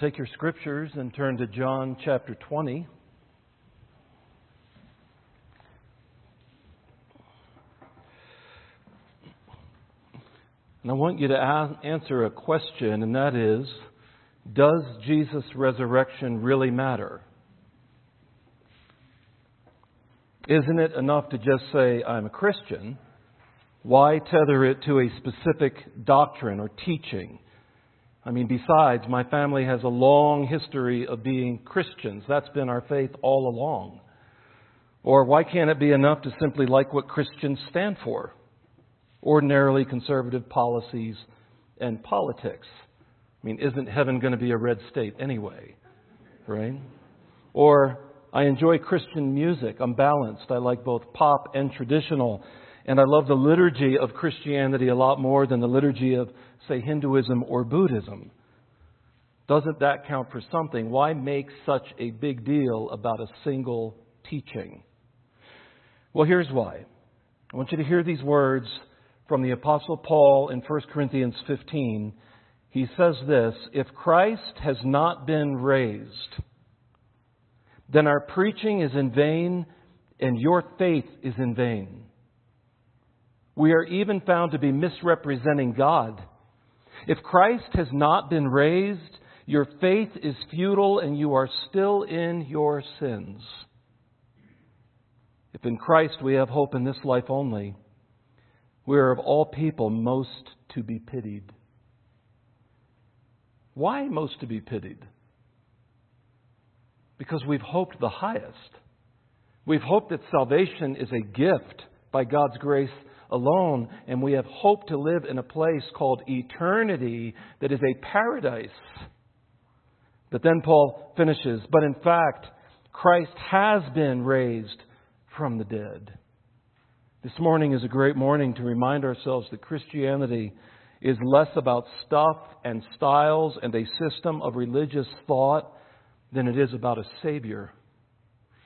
Take your scriptures and turn to John chapter 20. And I want you to ask, answer a question, and that is Does Jesus' resurrection really matter? Isn't it enough to just say, I'm a Christian? Why tether it to a specific doctrine or teaching? I mean, besides, my family has a long history of being Christians. That's been our faith all along. Or why can't it be enough to simply like what Christians stand for? Ordinarily conservative policies and politics. I mean, isn't heaven going to be a red state anyway? Right? Or I enjoy Christian music. I'm balanced. I like both pop and traditional. And I love the liturgy of Christianity a lot more than the liturgy of, say, Hinduism or Buddhism. Doesn't that count for something? Why make such a big deal about a single teaching? Well, here's why. I want you to hear these words from the Apostle Paul in 1 Corinthians 15. He says this If Christ has not been raised, then our preaching is in vain and your faith is in vain. We are even found to be misrepresenting God. If Christ has not been raised, your faith is futile and you are still in your sins. If in Christ we have hope in this life only, we are of all people most to be pitied. Why most to be pitied? because we've hoped the highest. We've hoped that salvation is a gift by God's grace alone, and we have hope to live in a place called eternity that is a paradise. But then Paul finishes, but in fact, Christ has been raised from the dead. This morning is a great morning to remind ourselves that Christianity is less about stuff and styles and a system of religious thought than it is about a Savior.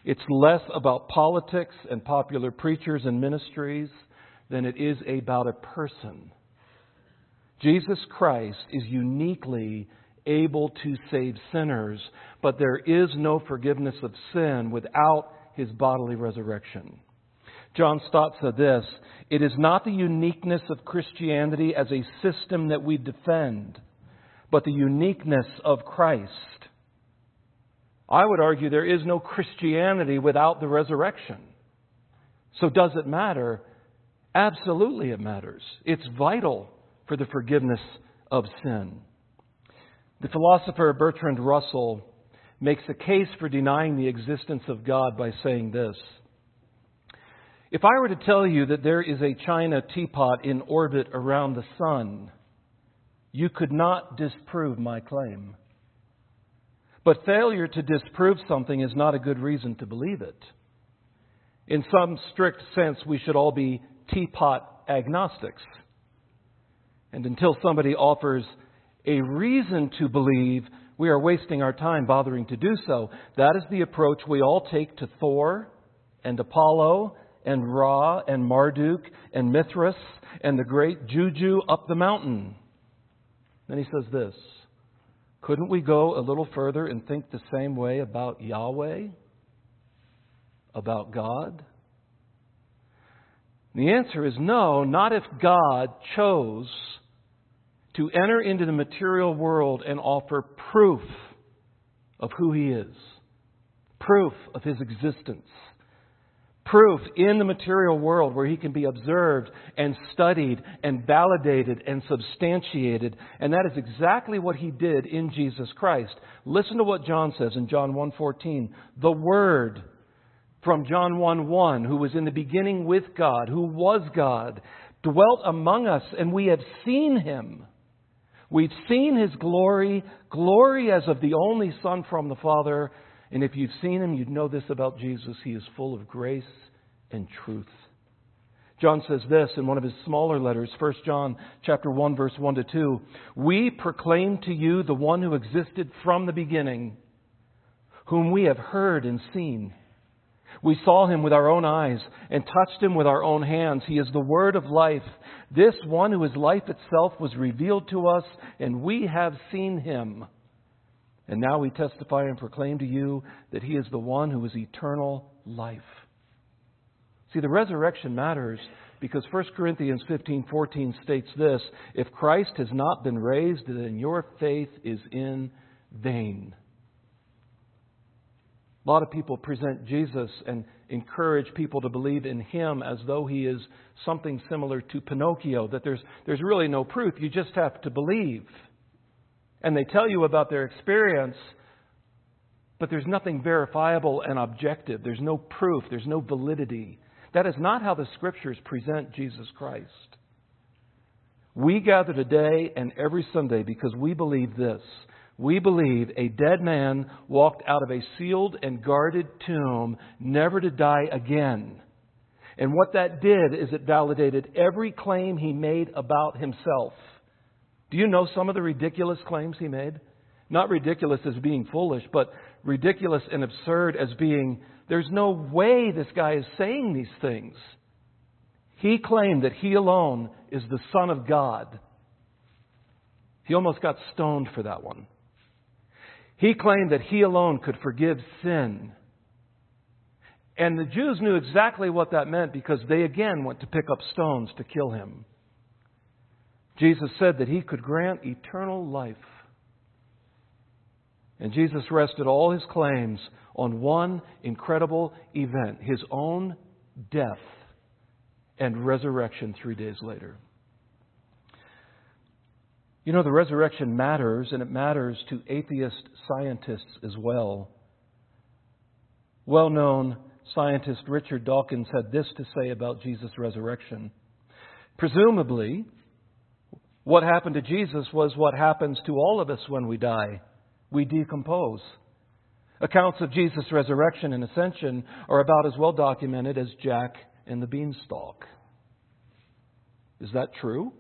It's less about politics and popular preachers and ministries than it is about a person. Jesus Christ is uniquely able to save sinners, but there is no forgiveness of sin without his bodily resurrection. John Stott said this It is not the uniqueness of Christianity as a system that we defend, but the uniqueness of Christ I would argue there is no Christianity without the resurrection. So, does it matter? Absolutely, it matters. It's vital for the forgiveness of sin. The philosopher Bertrand Russell makes a case for denying the existence of God by saying this If I were to tell you that there is a china teapot in orbit around the sun, you could not disprove my claim. But failure to disprove something is not a good reason to believe it. In some strict sense, we should all be teapot agnostics. And until somebody offers a reason to believe, we are wasting our time bothering to do so. That is the approach we all take to Thor and Apollo and Ra and Marduk and Mithras and the great Juju up the mountain. Then he says this couldn't we go a little further and think the same way about Yahweh? About God? The answer is no, not if God chose to enter into the material world and offer proof of who He is, proof of His existence proof in the material world where he can be observed and studied and validated and substantiated. And that is exactly what he did in Jesus Christ. Listen to what John says in John 1:14. The word from John 1:1 who was in the beginning with God, who was God, dwelt among us and we have seen him. We've seen his glory, glory as of the only son from the Father and if you've seen him, you'd know this about Jesus. He is full of grace and truth. John says this in one of his smaller letters, 1 John chapter 1 verse 1 to 2, "We proclaim to you the one who existed from the beginning, whom we have heard and seen. We saw him with our own eyes and touched him with our own hands. He is the word of life. This one who is life itself was revealed to us, and we have seen him." And now we testify and proclaim to you that he is the one who is eternal life. See, the resurrection matters because 1 Corinthians 15:14 states this, if Christ has not been raised, then your faith is in vain. A lot of people present Jesus and encourage people to believe in him as though he is something similar to Pinocchio, that there's, there's really no proof. You just have to believe. And they tell you about their experience, but there's nothing verifiable and objective. There's no proof, there's no validity. That is not how the scriptures present Jesus Christ. We gather today and every Sunday because we believe this. We believe a dead man walked out of a sealed and guarded tomb, never to die again. And what that did is it validated every claim he made about himself. Do you know some of the ridiculous claims he made? Not ridiculous as being foolish, but ridiculous and absurd as being, there's no way this guy is saying these things. He claimed that he alone is the Son of God. He almost got stoned for that one. He claimed that he alone could forgive sin. And the Jews knew exactly what that meant because they again went to pick up stones to kill him. Jesus said that he could grant eternal life. And Jesus rested all his claims on one incredible event his own death and resurrection three days later. You know, the resurrection matters, and it matters to atheist scientists as well. Well known scientist Richard Dawkins had this to say about Jesus' resurrection. Presumably, what happened to Jesus was what happens to all of us when we die we decompose. Accounts of Jesus' resurrection and ascension are about as well documented as Jack and the beanstalk. Is that true?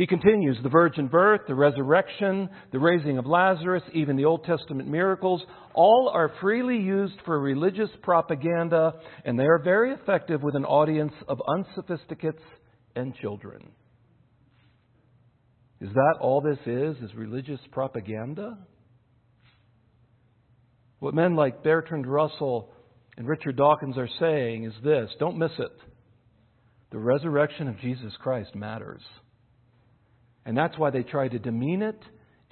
He continues the virgin birth, the resurrection, the raising of Lazarus, even the Old Testament miracles, all are freely used for religious propaganda, and they are very effective with an audience of unsophisticates and children. Is that all this is, is religious propaganda? What men like Bertrand Russell and Richard Dawkins are saying is this don't miss it. The resurrection of Jesus Christ matters. And that's why they try to demean it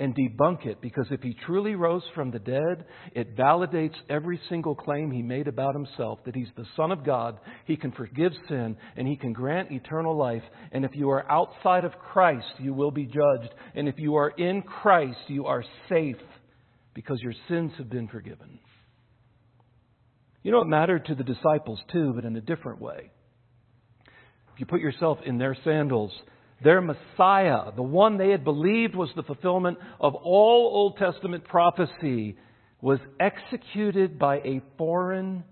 and debunk it, because if he truly rose from the dead, it validates every single claim he made about himself that he's the Son of God, he can forgive sin, and he can grant eternal life. And if you are outside of Christ, you will be judged. And if you are in Christ, you are safe because your sins have been forgiven. You know, it mattered to the disciples too, but in a different way. If you put yourself in their sandals, their Messiah, the one they had believed was the fulfillment of all Old Testament prophecy, was executed by a foreign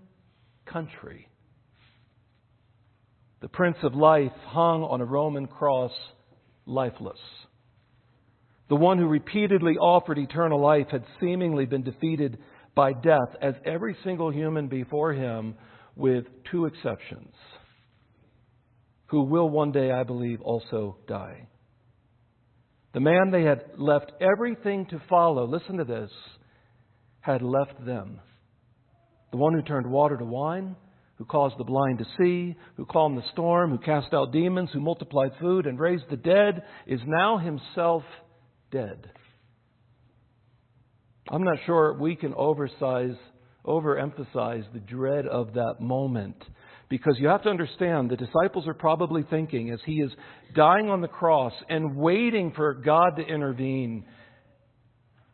country. The Prince of Life hung on a Roman cross, lifeless. The one who repeatedly offered eternal life had seemingly been defeated by death, as every single human before him, with two exceptions who will one day, I believe, also die. The man they had left everything to follow, listen to this, had left them. The one who turned water to wine, who caused the blind to see, who calmed the storm, who cast out demons, who multiplied food and raised the dead, is now himself dead. I'm not sure we can oversize, overemphasize the dread of that moment because you have to understand the disciples are probably thinking as he is dying on the cross and waiting for God to intervene,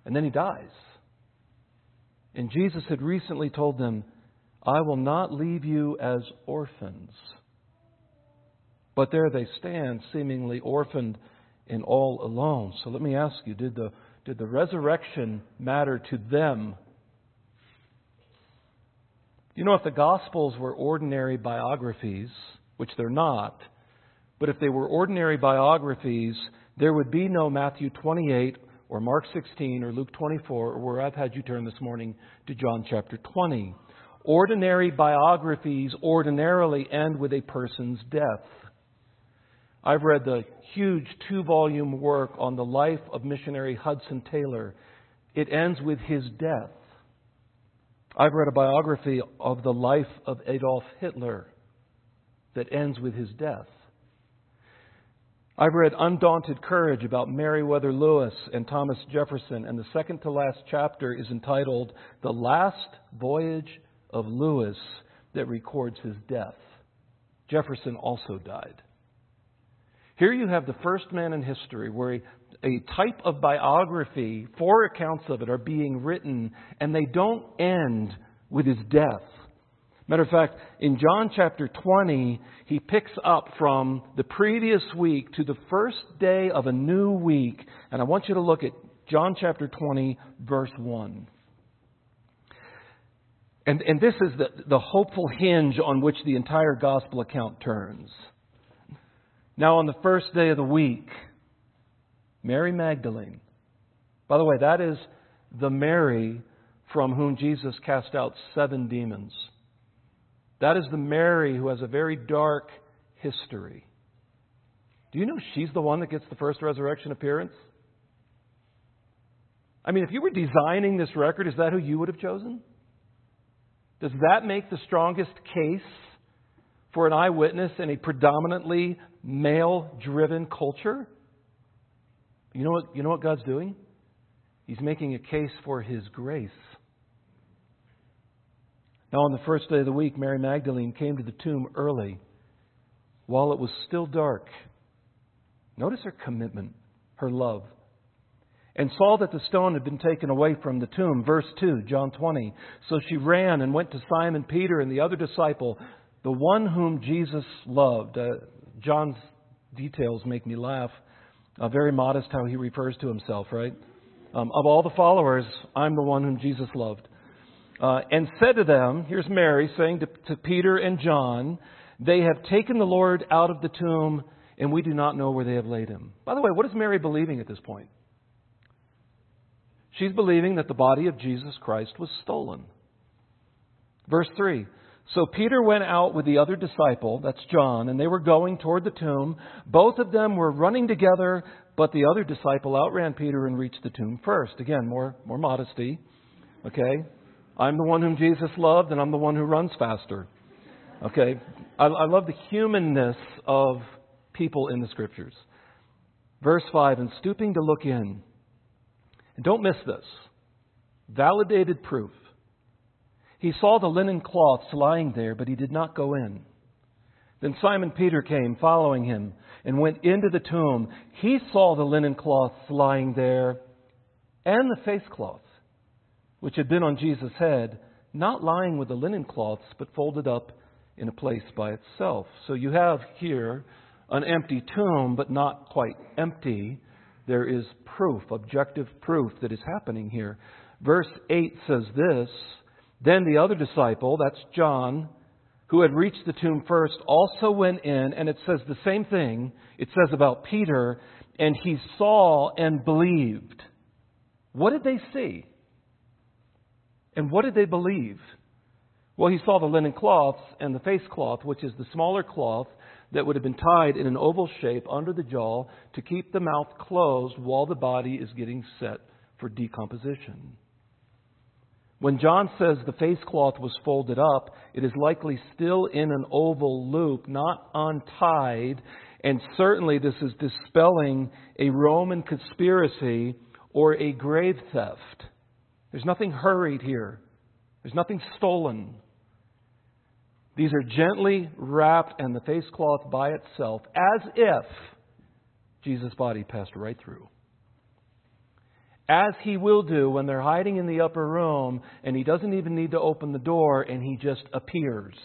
and then he dies. And Jesus had recently told them, I will not leave you as orphans. But there they stand, seemingly orphaned and all alone. So let me ask you did the, did the resurrection matter to them you know, if the Gospels were ordinary biographies, which they're not, but if they were ordinary biographies, there would be no Matthew 28 or Mark 16 or Luke 24 or where I've had you turn this morning to John chapter 20. Ordinary biographies ordinarily end with a person's death. I've read the huge two volume work on the life of missionary Hudson Taylor. It ends with his death. I've read a biography of the life of Adolf Hitler that ends with his death. I've read Undaunted Courage about Meriwether Lewis and Thomas Jefferson, and the second to last chapter is entitled The Last Voyage of Lewis that records his death. Jefferson also died. Here you have the first man in history where a, a, type of biography, four accounts of it are being written, and they don't end with his death. Matter of fact, in John chapter 20, he picks up from the previous week to the first day of a new week. And I want you to look at John chapter 20, verse 1. And, and this is the, the hopeful hinge on which the entire gospel account turns. Now, on the first day of the week, Mary Magdalene. By the way, that is the Mary from whom Jesus cast out seven demons. That is the Mary who has a very dark history. Do you know she's the one that gets the first resurrection appearance? I mean, if you were designing this record, is that who you would have chosen? Does that make the strongest case for an eyewitness in a predominantly male driven culture? You know, what, you know what God's doing? He's making a case for His grace. Now, on the first day of the week, Mary Magdalene came to the tomb early while it was still dark. Notice her commitment, her love and saw that the stone had been taken away from the tomb. Verse 2, John 20. So she ran and went to Simon Peter and the other disciple, the one whom Jesus loved. Uh, John's details make me laugh. Uh, very modest how he refers to himself, right? Um, of all the followers, I'm the one whom Jesus loved. Uh, and said to them, here's Mary saying to, to Peter and John, they have taken the Lord out of the tomb, and we do not know where they have laid him. By the way, what is Mary believing at this point? She's believing that the body of Jesus Christ was stolen. Verse 3 So Peter went out with the other disciple, that's John, and they were going toward the tomb. Both of them were running together, but the other disciple outran Peter and reached the tomb first. Again, more, more modesty. Okay? I'm the one whom Jesus loved, and I'm the one who runs faster. Okay? I, I love the humanness of people in the scriptures. Verse 5 And stooping to look in, and don't miss this validated proof. He saw the linen cloths lying there, but he did not go in. Then Simon Peter came, following him, and went into the tomb. He saw the linen cloths lying there and the face cloth, which had been on Jesus' head, not lying with the linen cloths, but folded up in a place by itself. So you have here an empty tomb, but not quite empty there is proof, objective proof that is happening here. Verse 8 says this Then the other disciple, that's John, who had reached the tomb first, also went in, and it says the same thing. It says about Peter, and he saw and believed. What did they see? And what did they believe? Well, he saw the linen cloths and the face cloth, which is the smaller cloth that would have been tied in an oval shape under the jaw to keep the mouth closed while the body is getting set for decomposition. When John says the face cloth was folded up, it is likely still in an oval loop, not untied, and certainly this is dispelling a Roman conspiracy or a grave theft. There's nothing hurried here. There's nothing stolen. These are gently wrapped and the face cloth by itself, as if Jesus' body passed right through. As he will do when they're hiding in the upper room and he doesn't even need to open the door and he just appears.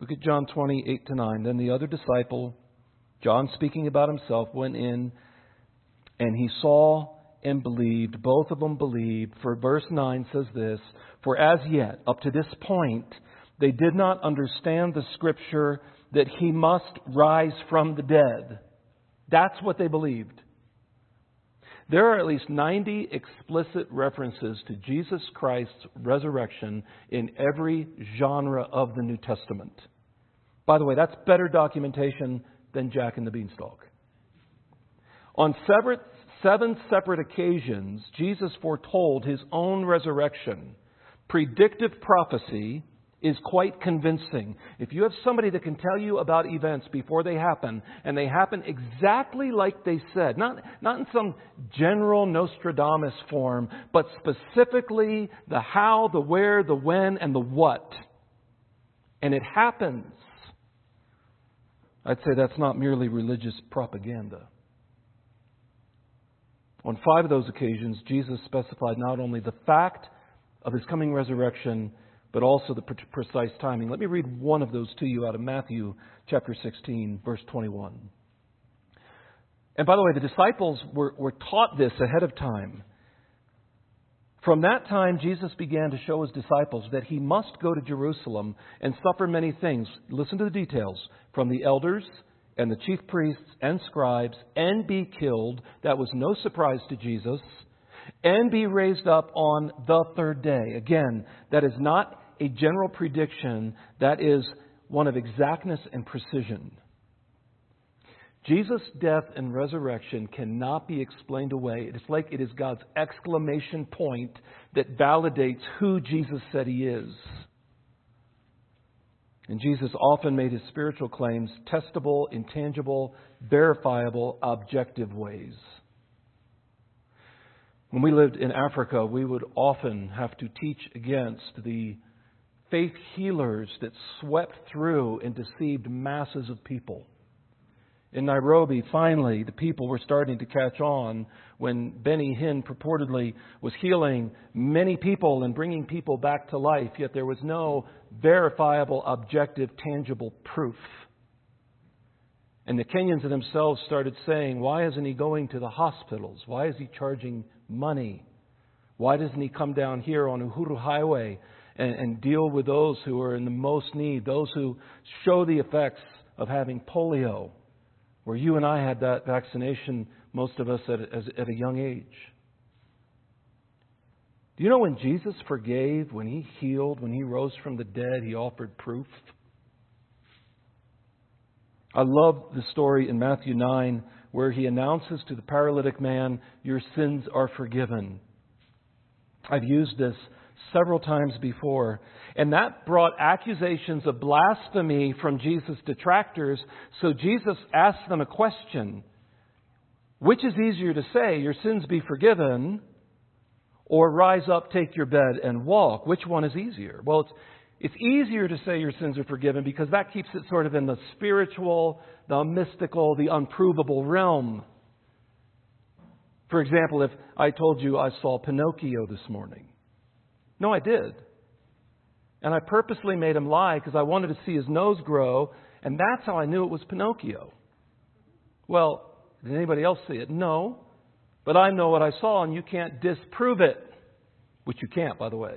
Look at John 20, 8 to 9. Then the other disciple, John speaking about himself, went in and he saw and believed. Both of them believed. For verse 9 says this For as yet, up to this point, they did not understand the scripture that he must rise from the dead. That's what they believed. There are at least 90 explicit references to Jesus Christ's resurrection in every genre of the New Testament. By the way, that's better documentation than Jack and the Beanstalk. On separate, seven separate occasions, Jesus foretold his own resurrection. Predictive prophecy is quite convincing. If you have somebody that can tell you about events before they happen, and they happen exactly like they said, not, not in some general Nostradamus form, but specifically the how, the where, the when, and the what, and it happens, I'd say that's not merely religious propaganda. On five of those occasions, Jesus specified not only the fact of his coming resurrection, but also the precise timing. Let me read one of those to you out of Matthew chapter 16, verse 21. And by the way, the disciples were, were taught this ahead of time. From that time, Jesus began to show his disciples that he must go to Jerusalem and suffer many things. Listen to the details from the elders and the chief priests and scribes and be killed. That was no surprise to Jesus. And be raised up on the third day. Again, that is not a general prediction that is one of exactness and precision. Jesus' death and resurrection cannot be explained away. It's like it is God's exclamation point that validates who Jesus said he is. And Jesus often made his spiritual claims testable, intangible, verifiable, objective ways. When we lived in Africa, we would often have to teach against the faith healers that swept through and deceived masses of people. In Nairobi, finally, the people were starting to catch on when Benny Hinn purportedly was healing many people and bringing people back to life, yet there was no verifiable, objective, tangible proof. And the Kenyans themselves started saying, Why isn't he going to the hospitals? Why is he charging money? Why doesn't he come down here on Uhuru Highway and, and deal with those who are in the most need, those who show the effects of having polio, where you and I had that vaccination, most of us at, at a young age. Do you know when Jesus forgave, when he healed, when he rose from the dead, he offered proof? I love the story in Matthew 9 where he announces to the paralytic man, Your sins are forgiven. I've used this several times before. And that brought accusations of blasphemy from Jesus' detractors. So Jesus asked them a question Which is easier to say, Your sins be forgiven, or rise up, take your bed, and walk? Which one is easier? Well, it's, it's easier to say your sins are forgiven because that keeps it sort of in the spiritual, the mystical, the unprovable realm. For example, if I told you I saw Pinocchio this morning, no, I did. And I purposely made him lie because I wanted to see his nose grow, and that's how I knew it was Pinocchio. Well, did anybody else see it? No. But I know what I saw, and you can't disprove it. Which you can't, by the way.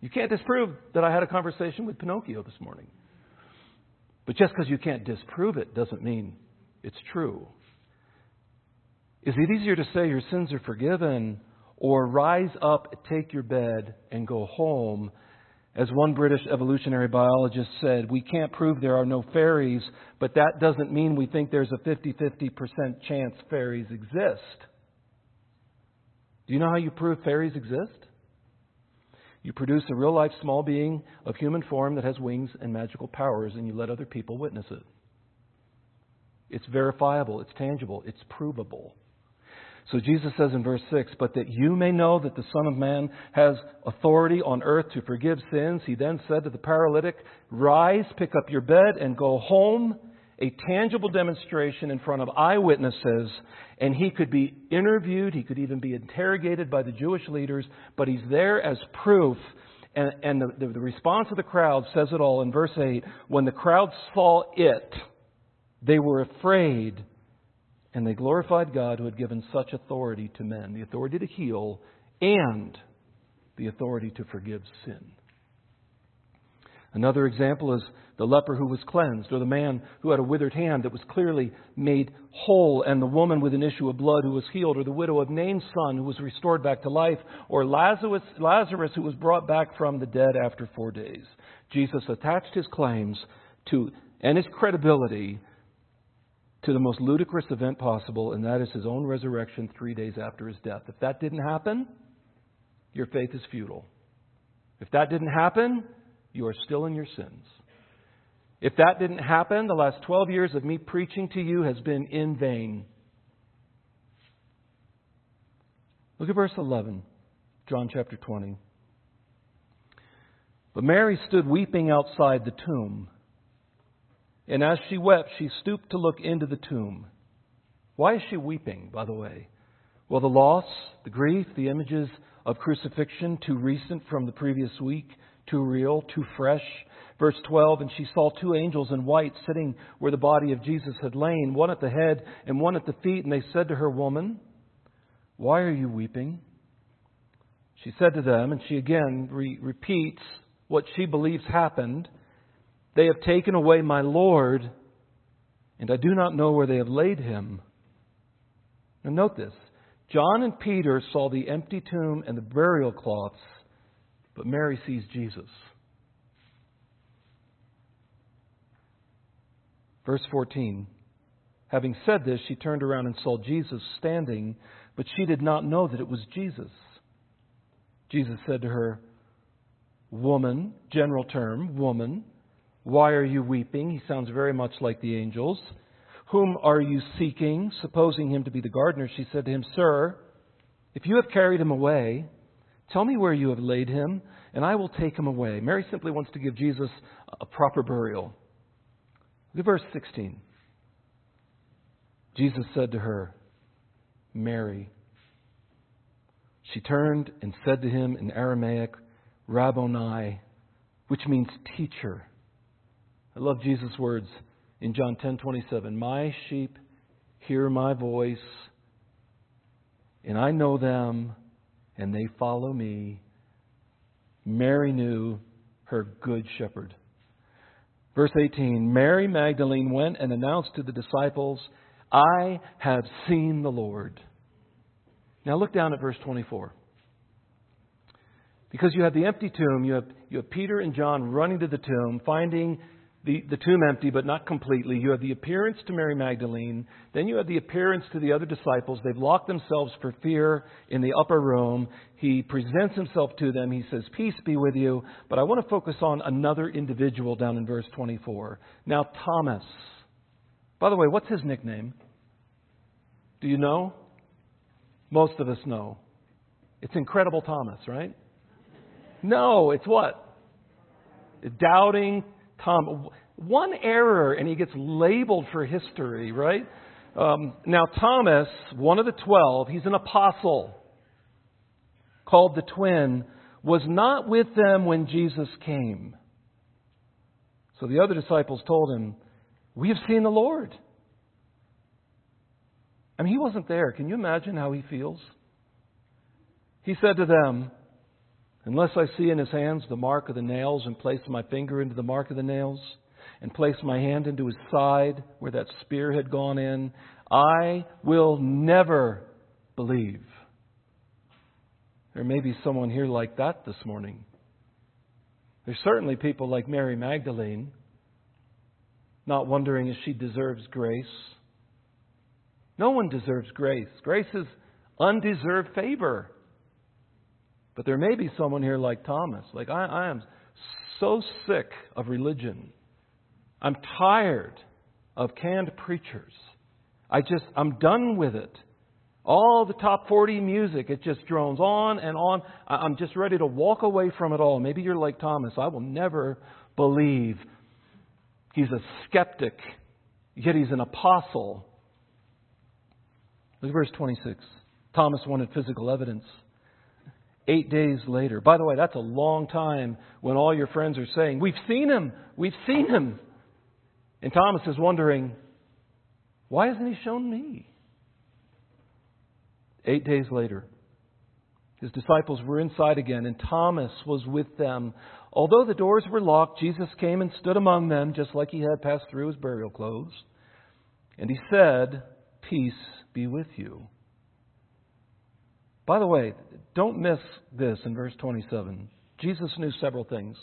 You can't disprove that I had a conversation with Pinocchio this morning. But just because you can't disprove it doesn't mean it's true. Is it easier to say your sins are forgiven or rise up, take your bed, and go home. As one British evolutionary biologist said, we can't prove there are no fairies, but that doesn't mean we think there's a 50 50% chance fairies exist. Do you know how you prove fairies exist? You produce a real life small being of human form that has wings and magical powers, and you let other people witness it. It's verifiable, it's tangible, it's provable. So Jesus says in verse 6, But that you may know that the Son of Man has authority on earth to forgive sins, he then said to the paralytic, Rise, pick up your bed, and go home. A tangible demonstration in front of eyewitnesses, and he could be interviewed, he could even be interrogated by the Jewish leaders, but he's there as proof. And, and the, the, response of the crowd says it all in verse 8. When the crowd saw it, they were afraid and they glorified God who had given such authority to men the authority to heal and the authority to forgive sin. Another example is the leper who was cleansed, or the man who had a withered hand that was clearly made whole, and the woman with an issue of blood who was healed, or the widow of Nain's son who was restored back to life, or Lazarus, Lazarus who was brought back from the dead after four days. Jesus attached his claims to and his credibility to the most ludicrous event possible, and that is his own resurrection three days after his death. If that didn't happen, your faith is futile. If that didn't happen, you are still in your sins. If that didn't happen, the last 12 years of me preaching to you has been in vain. Look at verse 11, John chapter 20. But Mary stood weeping outside the tomb. And as she wept, she stooped to look into the tomb. Why is she weeping, by the way? Well, the loss, the grief, the images of crucifixion, too recent from the previous week, too real, too fresh. Verse 12, and she saw two angels in white sitting where the body of Jesus had lain, one at the head and one at the feet, and they said to her, Woman, why are you weeping? She said to them, and she again re- repeats what she believes happened. They have taken away my Lord, and I do not know where they have laid him. Now, note this John and Peter saw the empty tomb and the burial cloths, but Mary sees Jesus. Verse 14. Having said this, she turned around and saw Jesus standing, but she did not know that it was Jesus. Jesus said to her, Woman, general term, woman, why are you weeping? He sounds very much like the angels. Whom are you seeking? Supposing him to be the gardener, she said to him, Sir, if you have carried him away, tell me where you have laid him, and I will take him away. Mary simply wants to give Jesus a proper burial. Look at verse 16. Jesus said to her, Mary. She turned and said to him in Aramaic, Rabboni, which means teacher. I love Jesus' words in John 10:27. My sheep hear my voice, and I know them, and they follow me. Mary knew her good shepherd. Verse 18 Mary Magdalene went and announced to the disciples, I have seen the Lord. Now look down at verse 24. Because you have the empty tomb, you have, you have Peter and John running to the tomb, finding the, the tomb empty, but not completely. You have the appearance to Mary Magdalene. Then you have the appearance to the other disciples. They've locked themselves for fear in the upper room. He presents himself to them. He says, Peace be with you. But I want to focus on another individual down in verse 24. Now, Thomas. By the way, what's his nickname? Do you know? Most of us know. It's Incredible Thomas, right? No, it's what? Doubting Tom. One error, and he gets labeled for history, right? Um, now, Thomas, one of the twelve, he's an apostle called the twin, was not with them when Jesus came. So the other disciples told him, We have seen the Lord. I mean, he wasn't there. Can you imagine how he feels? He said to them, Unless I see in his hands the mark of the nails, and place my finger into the mark of the nails, and place my hand into his side where that spear had gone in, I will never believe. There may be someone here like that this morning. There's certainly people like Mary Magdalene, not wondering if she deserves grace. No one deserves grace. Grace is undeserved favor. But there may be someone here like Thomas. Like, I, I am so sick of religion. I'm tired of canned preachers. I just, I'm done with it. All the top 40 music, it just drones on and on. I'm just ready to walk away from it all. Maybe you're like Thomas. I will never believe. He's a skeptic, yet he's an apostle. Look at verse 26. Thomas wanted physical evidence eight days later. By the way, that's a long time when all your friends are saying, We've seen him, we've seen him. And Thomas is wondering, Why hasn't he shown me? Eight days later, his disciples were inside again, and Thomas was with them. Although the doors were locked, Jesus came and stood among them, just like he had passed through his burial clothes. And he said, Peace be with you. By the way, don't miss this in verse 27. Jesus knew several things.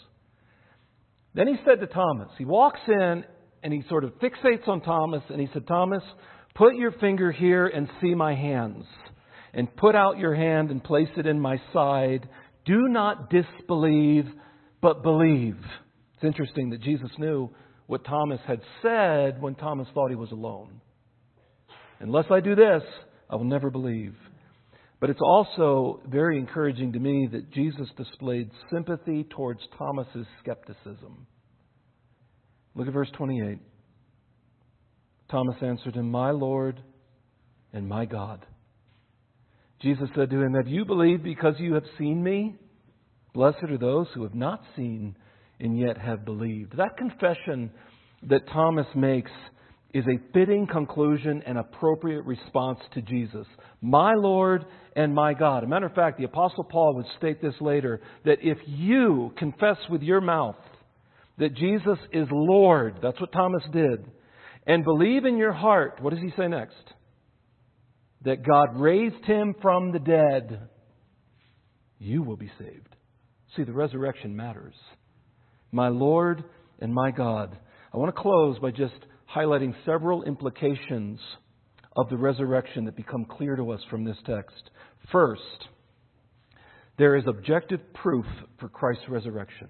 Then he said to Thomas, he walks in and he sort of fixates on Thomas and he said, Thomas, put your finger here and see my hands, and put out your hand and place it in my side. Do not disbelieve, but believe. It's interesting that Jesus knew what Thomas had said when Thomas thought he was alone. Unless I do this, I will never believe. But it's also very encouraging to me that Jesus displayed sympathy towards Thomas's skepticism. Look at verse 28. Thomas answered him, My Lord and my God. Jesus said to him, Have you believed because you have seen me? Blessed are those who have not seen and yet have believed. That confession that Thomas makes is a fitting conclusion and appropriate response to Jesus. My Lord and my God. A matter of fact, the Apostle Paul would state this later that if you confess with your mouth that Jesus is Lord, that's what Thomas did, and believe in your heart, what does he say next? That God raised him from the dead, you will be saved. See, the resurrection matters. My Lord and my God. I want to close by just highlighting several implications of the resurrection that become clear to us from this text. First, there is objective proof for Christ's resurrection.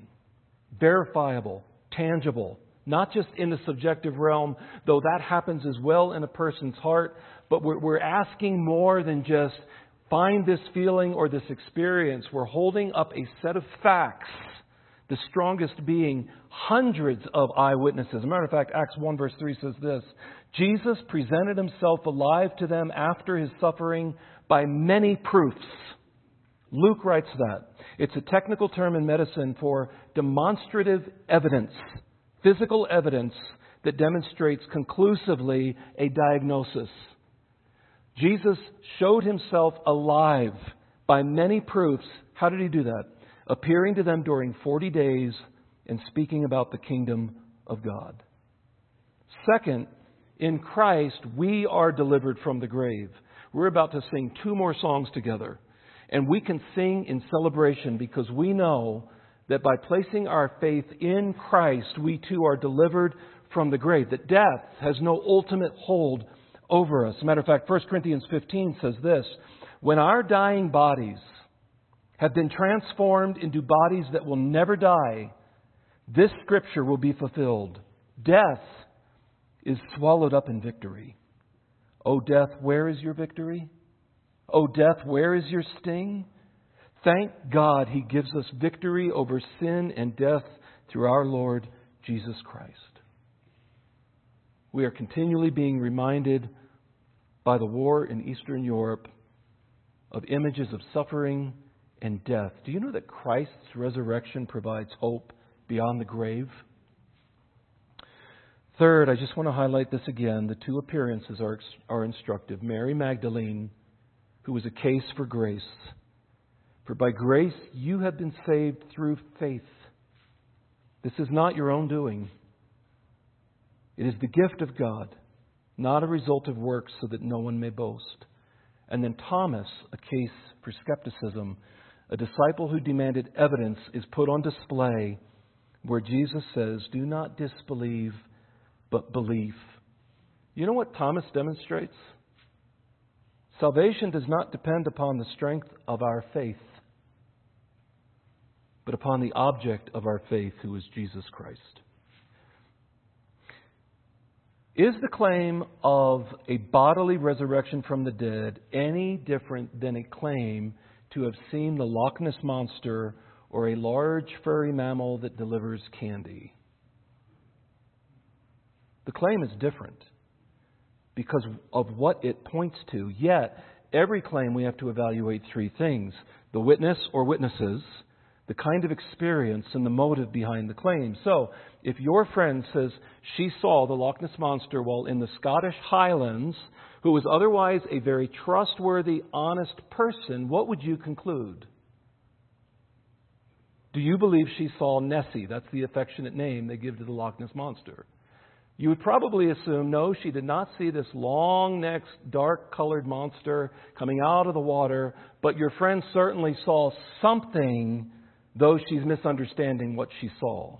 Verifiable, tangible, not just in the subjective realm, though that happens as well in a person's heart, but we're, asking more than just find this feeling or this experience. We're holding up a set of facts the strongest being hundreds of eyewitnesses. As a matter of fact, Acts 1 verse 3 says this Jesus presented himself alive to them after his suffering by many proofs. Luke writes that. It's a technical term in medicine for demonstrative evidence, physical evidence that demonstrates conclusively a diagnosis. Jesus showed himself alive by many proofs. How did he do that? Appearing to them during 40 days and speaking about the kingdom of God. Second, in Christ, we are delivered from the grave. We're about to sing two more songs together. And we can sing in celebration because we know that by placing our faith in Christ, we too are delivered from the grave. That death has no ultimate hold over us. As a matter of fact, 1 Corinthians 15 says this When our dying bodies have been transformed into bodies that will never die, this scripture will be fulfilled. Death is swallowed up in victory. O death, where is your victory? O death, where is your sting? Thank God he gives us victory over sin and death through our Lord Jesus Christ. We are continually being reminded by the war in Eastern Europe of images of suffering and death. Do you know that Christ's resurrection provides hope beyond the grave? Third, I just want to highlight this again. The two appearances are, are instructive. Mary Magdalene, who was a case for grace. For by grace you have been saved through faith. This is not your own doing, it is the gift of God, not a result of works, so that no one may boast. And then Thomas, a case for skepticism. A disciple who demanded evidence is put on display where Jesus says, Do not disbelieve, but believe. You know what Thomas demonstrates? Salvation does not depend upon the strength of our faith, but upon the object of our faith, who is Jesus Christ. Is the claim of a bodily resurrection from the dead any different than a claim to have seen the Loch Ness Monster or a large furry mammal that delivers candy. The claim is different because of what it points to. Yet, every claim we have to evaluate three things the witness or witnesses, the kind of experience, and the motive behind the claim. So, if your friend says she saw the Loch Ness Monster while in the Scottish Highlands, who was otherwise a very trustworthy, honest person, what would you conclude? Do you believe she saw Nessie? That's the affectionate name they give to the Loch Ness Monster. You would probably assume, no, she did not see this long necked, dark colored monster coming out of the water, but your friend certainly saw something, though she's misunderstanding what she saw.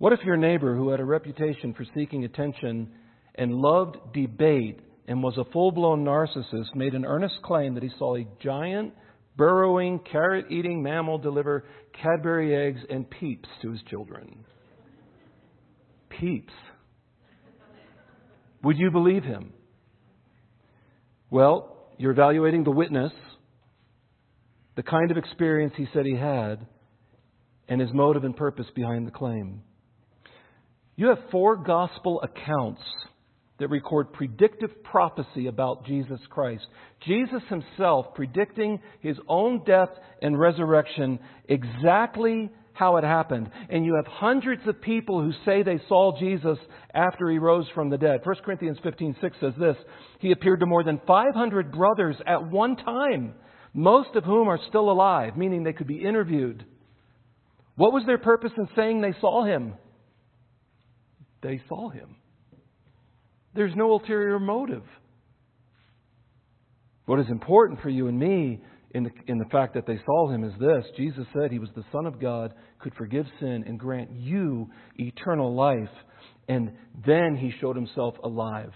What if your neighbor, who had a reputation for seeking attention and loved debate and was a full blown narcissist, made an earnest claim that he saw a giant, burrowing, carrot eating mammal deliver Cadbury eggs and peeps to his children? Peeps. Would you believe him? Well, you're evaluating the witness, the kind of experience he said he had, and his motive and purpose behind the claim. You have four gospel accounts that record predictive prophecy about Jesus Christ. Jesus himself predicting his own death and resurrection exactly how it happened. And you have hundreds of people who say they saw Jesus after he rose from the dead. 1 Corinthians 15:6 says this, he appeared to more than 500 brothers at one time, most of whom are still alive, meaning they could be interviewed. What was their purpose in saying they saw him? They saw him. There's no ulterior motive. What is important for you and me in the, in the fact that they saw him is this Jesus said he was the Son of God, could forgive sin, and grant you eternal life. And then he showed himself alive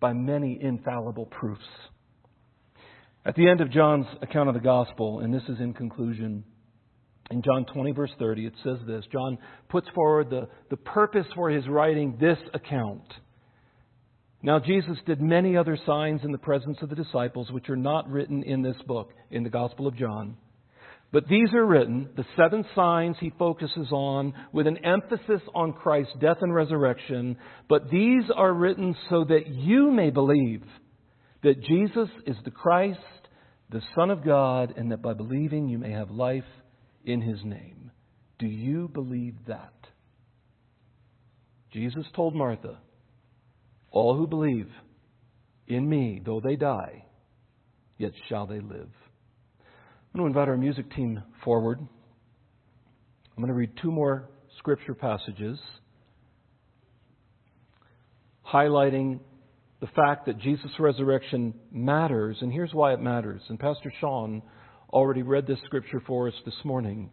by many infallible proofs. At the end of John's account of the gospel, and this is in conclusion, in John 20, verse 30, it says this John puts forward the, the purpose for his writing this account. Now, Jesus did many other signs in the presence of the disciples, which are not written in this book, in the Gospel of John. But these are written, the seven signs he focuses on, with an emphasis on Christ's death and resurrection. But these are written so that you may believe that Jesus is the Christ, the Son of God, and that by believing you may have life in his name. Do you believe that? Jesus told Martha, all who believe in me, though they die, yet shall they live. I'm going to invite our music team forward. I'm going to read two more scripture passages highlighting the fact that Jesus' resurrection matters, and here's why it matters. And Pastor Sean already read this scripture for us this morning.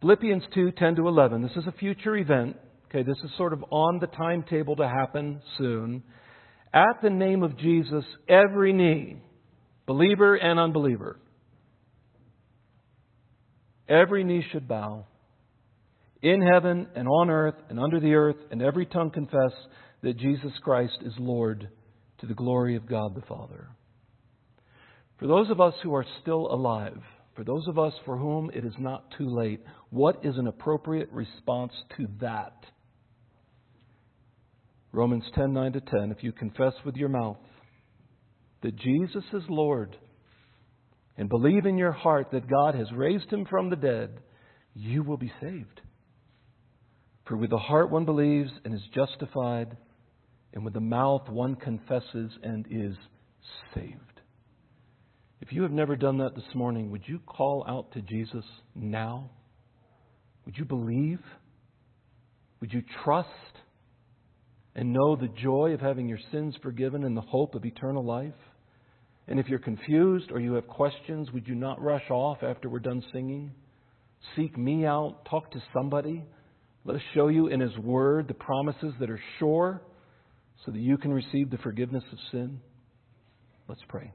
Philippians 2 10 to 11. This is a future event. Okay, this is sort of on the timetable to happen soon. At the name of Jesus, every knee, believer and unbeliever, every knee should bow in heaven and on earth and under the earth, and every tongue confess that Jesus Christ is Lord to the glory of God the Father. For those of us who are still alive, for those of us for whom it is not too late, what is an appropriate response to that? Romans 10 9 to 10. If you confess with your mouth that Jesus is Lord and believe in your heart that God has raised him from the dead, you will be saved. For with the heart one believes and is justified, and with the mouth one confesses and is saved. If you have never done that this morning, would you call out to Jesus now? Would you believe? Would you trust? and know the joy of having your sins forgiven and the hope of eternal life? And if you're confused or you have questions, would you not rush off after we're done singing? Seek me out, talk to somebody. Let us show you in His Word the promises that are sure so that you can receive the forgiveness of sin. Let's pray.